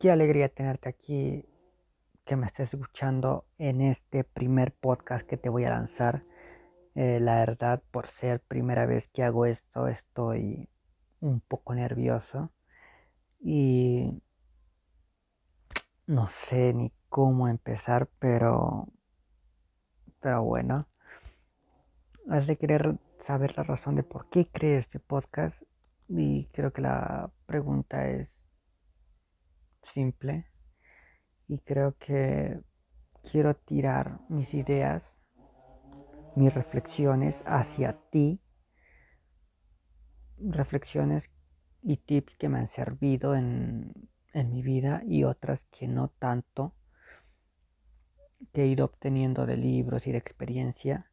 Qué alegría tenerte aquí, que me estés escuchando en este primer podcast que te voy a lanzar. Eh, la verdad, por ser primera vez que hago esto, estoy un poco nervioso y no sé ni cómo empezar, pero, pero bueno, has de querer saber la razón de por qué creé este podcast y creo que la pregunta es simple y creo que quiero tirar mis ideas, mis reflexiones hacia ti, reflexiones y tips que me han servido en, en mi vida y otras que no tanto, que he ido obteniendo de libros y de experiencia.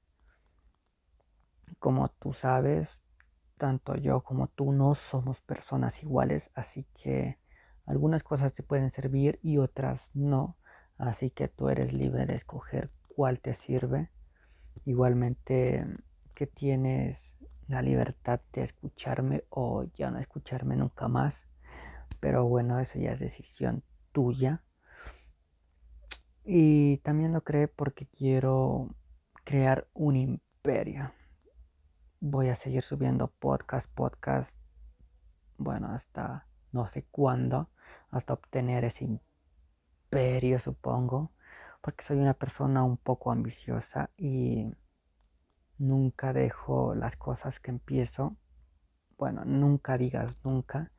Como tú sabes, tanto yo como tú no somos personas iguales, así que algunas cosas te pueden servir y otras no, así que tú eres libre de escoger cuál te sirve. Igualmente que tienes la libertad de escucharme o ya no escucharme nunca más, pero bueno, eso ya es decisión tuya. Y también lo creé porque quiero crear un imperio voy a seguir subiendo podcast, podcast, bueno, hasta no sé cuándo, hasta obtener ese imperio, supongo, porque soy una persona un poco ambiciosa y nunca dejo las cosas que empiezo, bueno, nunca digas nunca,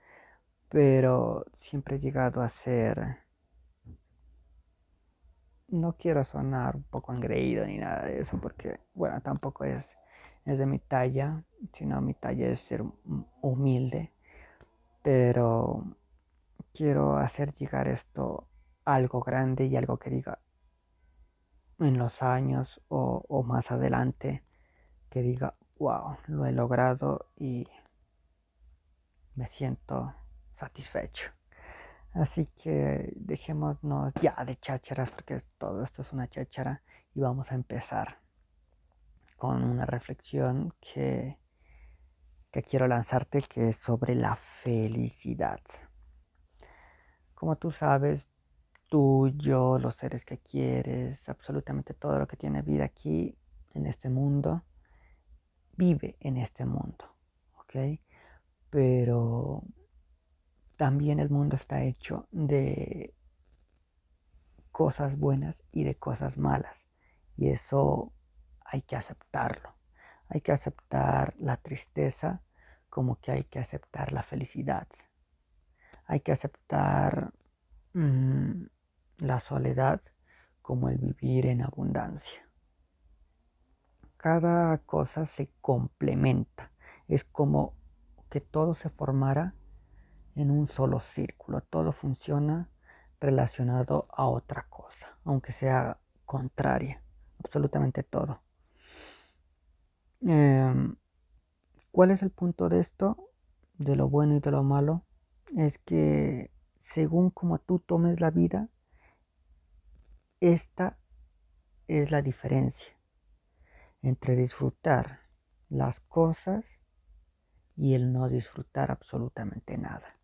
pero siempre he llegado a ser no quiero sonar un poco engreído ni nada de eso, porque, bueno, tampoco es es de mi talla, sino mi talla es ser humilde, pero quiero hacer llegar esto a algo grande y algo que diga en los años o, o más adelante, que diga, wow, lo he logrado y me siento satisfecho. Así que dejémonos ya de chácharas porque todo esto es una cháchara y vamos a empezar con una reflexión que, que quiero lanzarte, que es sobre la felicidad. Como tú sabes, tú, yo, los seres que quieres, absolutamente todo lo que tiene vida aquí en este mundo, vive en este mundo, ¿ok? Pero también el mundo está hecho de cosas buenas y de cosas malas. Y eso hay que aceptarlo. Hay que aceptar la tristeza como que hay que aceptar la felicidad. Hay que aceptar mm, la soledad como el vivir en abundancia. Cada cosa se complementa. Es como que todo se formara en un solo círculo. Todo funciona relacionado a otra cosa, aunque sea contraria. Absolutamente todo. Em, ¿Cuál es el punto de esto? De lo bueno y de lo malo. Es que según como tú tomes la vida, esta es la diferencia entre disfrutar las cosas y el no disfrutar absolutamente nada.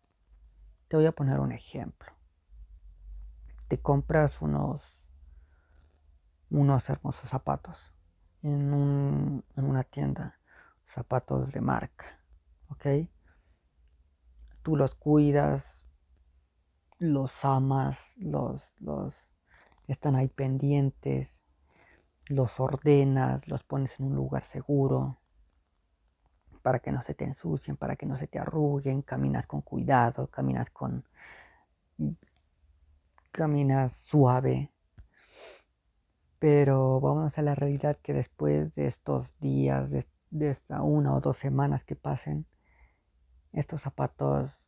Te voy a poner un ejemplo. Te compras unos unos hermosos zapatos en, una tienda zapatos de marca, ¿ok? Tú los cuidas, los amas, los, los están ahí pendientes, los ordenas, los pones en un lugar seguro para que no se te ensucien, para que no se te arruguen, caminas con cuidado, caminas con caminas suave, pero vamos a la realidad que después de estos días, de, esta una o dos semanas que pasen, estos zapatos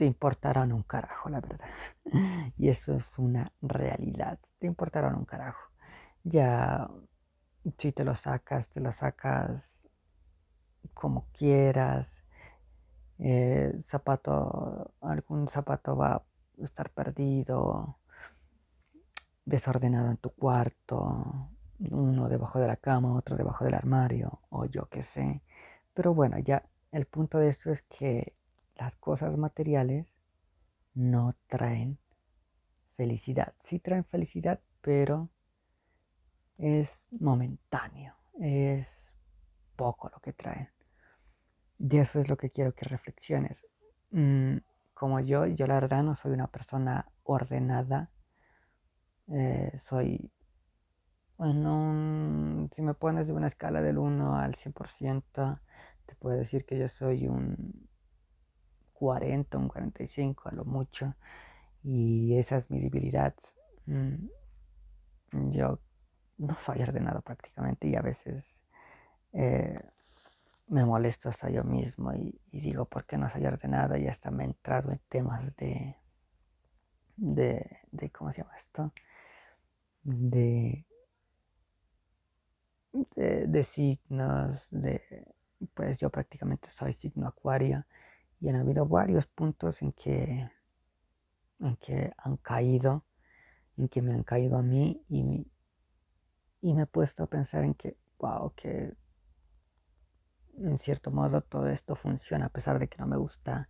te importarán un carajo, la verdad. Y eso es una realidad. Te importarán un carajo. Ya, si te lo sacas, te lo sacas como quieras. Eh, zapato, algún zapato va a estar perdido desordenado en tu cuarto, uno debajo de la cama, otro debajo del armario, o yo qué sé. Pero bueno, ya el punto de esto es que las cosas materiales no traen felicidad. Sí traen felicidad, pero es momentáneo, es poco lo que traen. Y eso es lo que quiero que reflexiones. Mm, como yo, yo la verdad no soy una persona ordenada. Eh, soy, bueno, si me pones de una escala del 1 al 100%, te puedo decir que yo soy un 40, un 45 a lo mucho. Y esa es mi debilidad. Mm, yo no soy ordenado prácticamente y a veces eh, me molesto hasta yo mismo y, digo, ¿por qué no soy ordenado? Y hasta me he entrado en temas de, de, ¿cómo se llama esto? De, de, signos, de, pues yo prácticamente soy signo acuario y han habido varios puntos en que, en que han caído, en que me han caído a mí y, y me he puesto a pensar en que, wow, que en cierto modo todo esto funciona, a pesar de que no me gusta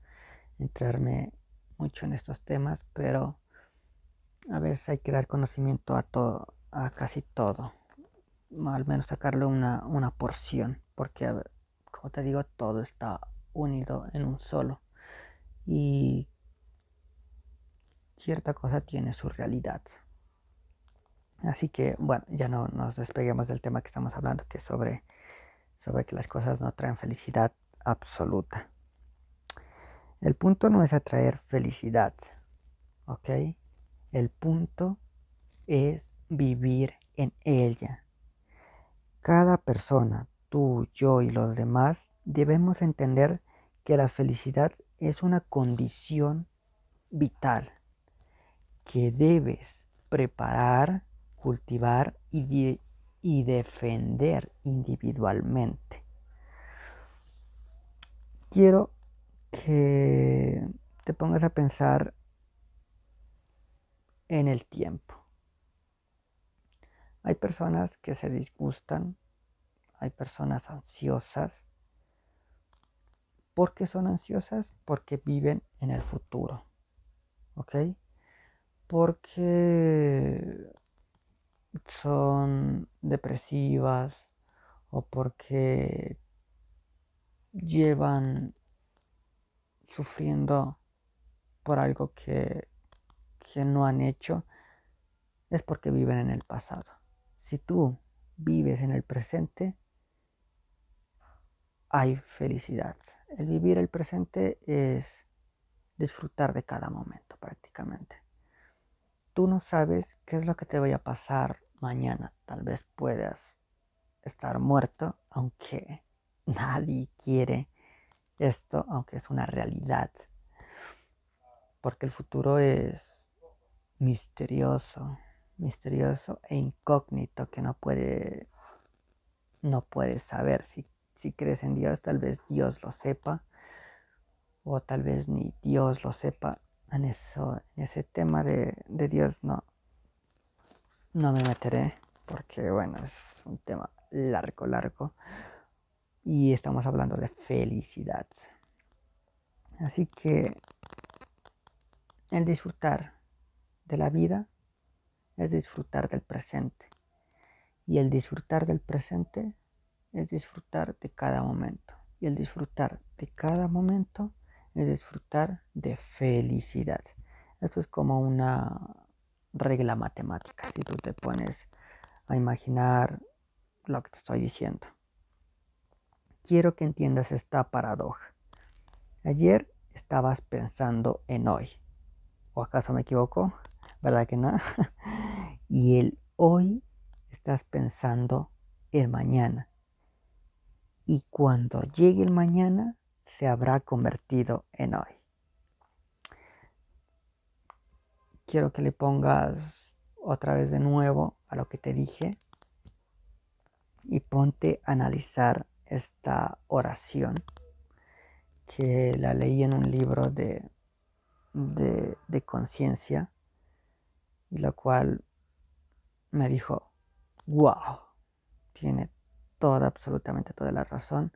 entrarme mucho en estos temas, pero a veces hay que dar conocimiento a todo, a casi todo, al menos sacarle una, una porción, porque como te digo, todo está unido en un solo y cierta cosa tiene su realidad. Así que, bueno, ya no nos despeguemos del tema que estamos hablando, que es sobre, sobre que las cosas no traen felicidad absoluta. El punto no es atraer felicidad, ¿ok? El punto es vivir en ella. Cada persona, tú, yo y los demás, debemos entender que la felicidad es una condición vital que debes preparar cultivar y, y defender individualmente. Quiero que te pongas a pensar en el tiempo. Hay personas que se disgustan, hay personas ansiosas. ¿Por qué son ansiosas? Porque viven en el futuro. ¿Ok? Porque son depresivas o porque llevan sufriendo por algo que, que no han hecho, es porque viven en el pasado. Si tú vives en el presente, hay felicidad. El vivir el presente es disfrutar de cada momento prácticamente tú no sabes qué es lo que te vaya a pasar mañana. Tal vez puedas estar muerto, aunque nadie quiere esto, aunque es una realidad. Porque el futuro es misterioso, misterioso e incógnito que no puede no puedes saber si, si crees en Dios, tal vez Dios lo sepa o tal vez ni Dios lo sepa en eso, en ese tema de, Dios no, no me meteré porque bueno, es un tema largo, largo y estamos hablando de felicidad. Así que el disfrutar de la vida es disfrutar del presente y el disfrutar del presente es disfrutar de cada momento y el disfrutar de cada momento es disfrutar de felicidad. Esto es como una regla matemática, si tú te pones a imaginar lo que te estoy diciendo. Quiero que entiendas esta paradoja. Ayer estabas pensando en hoy. ¿O acaso me equivoco? ¿Verdad que no? y el hoy estás pensando en mañana. Y cuando llegue el mañana, se habrá convertido en hoy. Quiero que le pongas otra vez de nuevo a lo que te dije y ponte a analizar esta oración que la leí en un libro de, de, conciencia y lo cual me dijo, wow, tiene toda, absolutamente toda la razón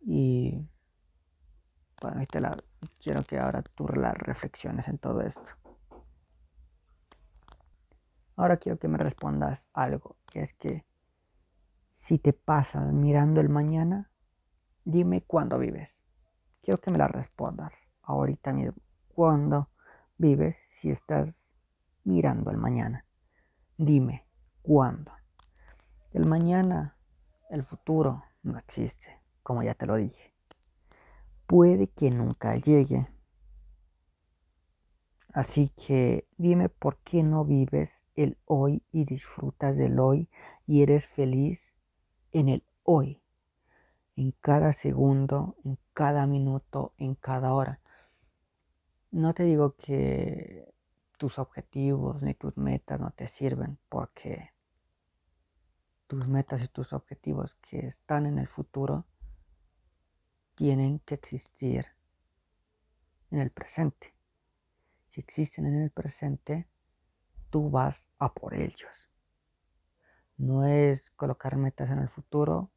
y bueno, la, quiero que ahora tú la reflexiones en todo esto. ahora quiero que me respondas algo. Y es que si te pasas mirando el mañana, dime cuándo vives. Quiero que me la respondas ahorita mismo. ¿Cuándo vives si estás mirando el mañana? Dime, ¿cuándo? El mañana, el futuro, no existe, como ya te lo dije. Puede que nunca llegue. Así que dime por qué no vives el hoy y disfrutas del hoy y eres feliz en el hoy, en cada segundo, en cada minuto, en cada hora. No te digo que tus objetivos ni tus metas no te sirven porque tus metas y tus objetivos que están en el futuro tienen que existir en el presente. Si existen en el presente, tú vas a por ellos. No es colocar metas en el futuro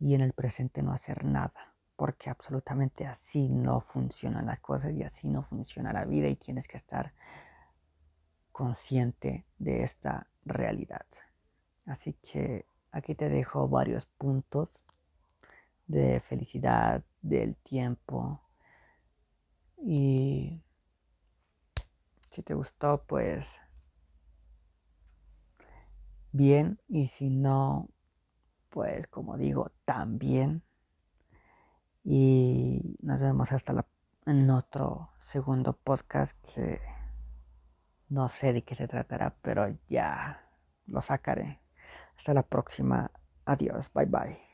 y en el presente no hacer nada, porque absolutamente así no funcionan las cosas y así no funciona la vida y tienes que estar consciente de esta realidad. Así que aquí te dejo varios puntos de felicidad, del tiempo y si te gustó pues bien y si no, pues como digo, también. Y nos vemos hasta la, en otro segundo podcast que no sé de qué se tratará, pero ya lo sacaré. Hasta la próxima. Adiós. Bye bye.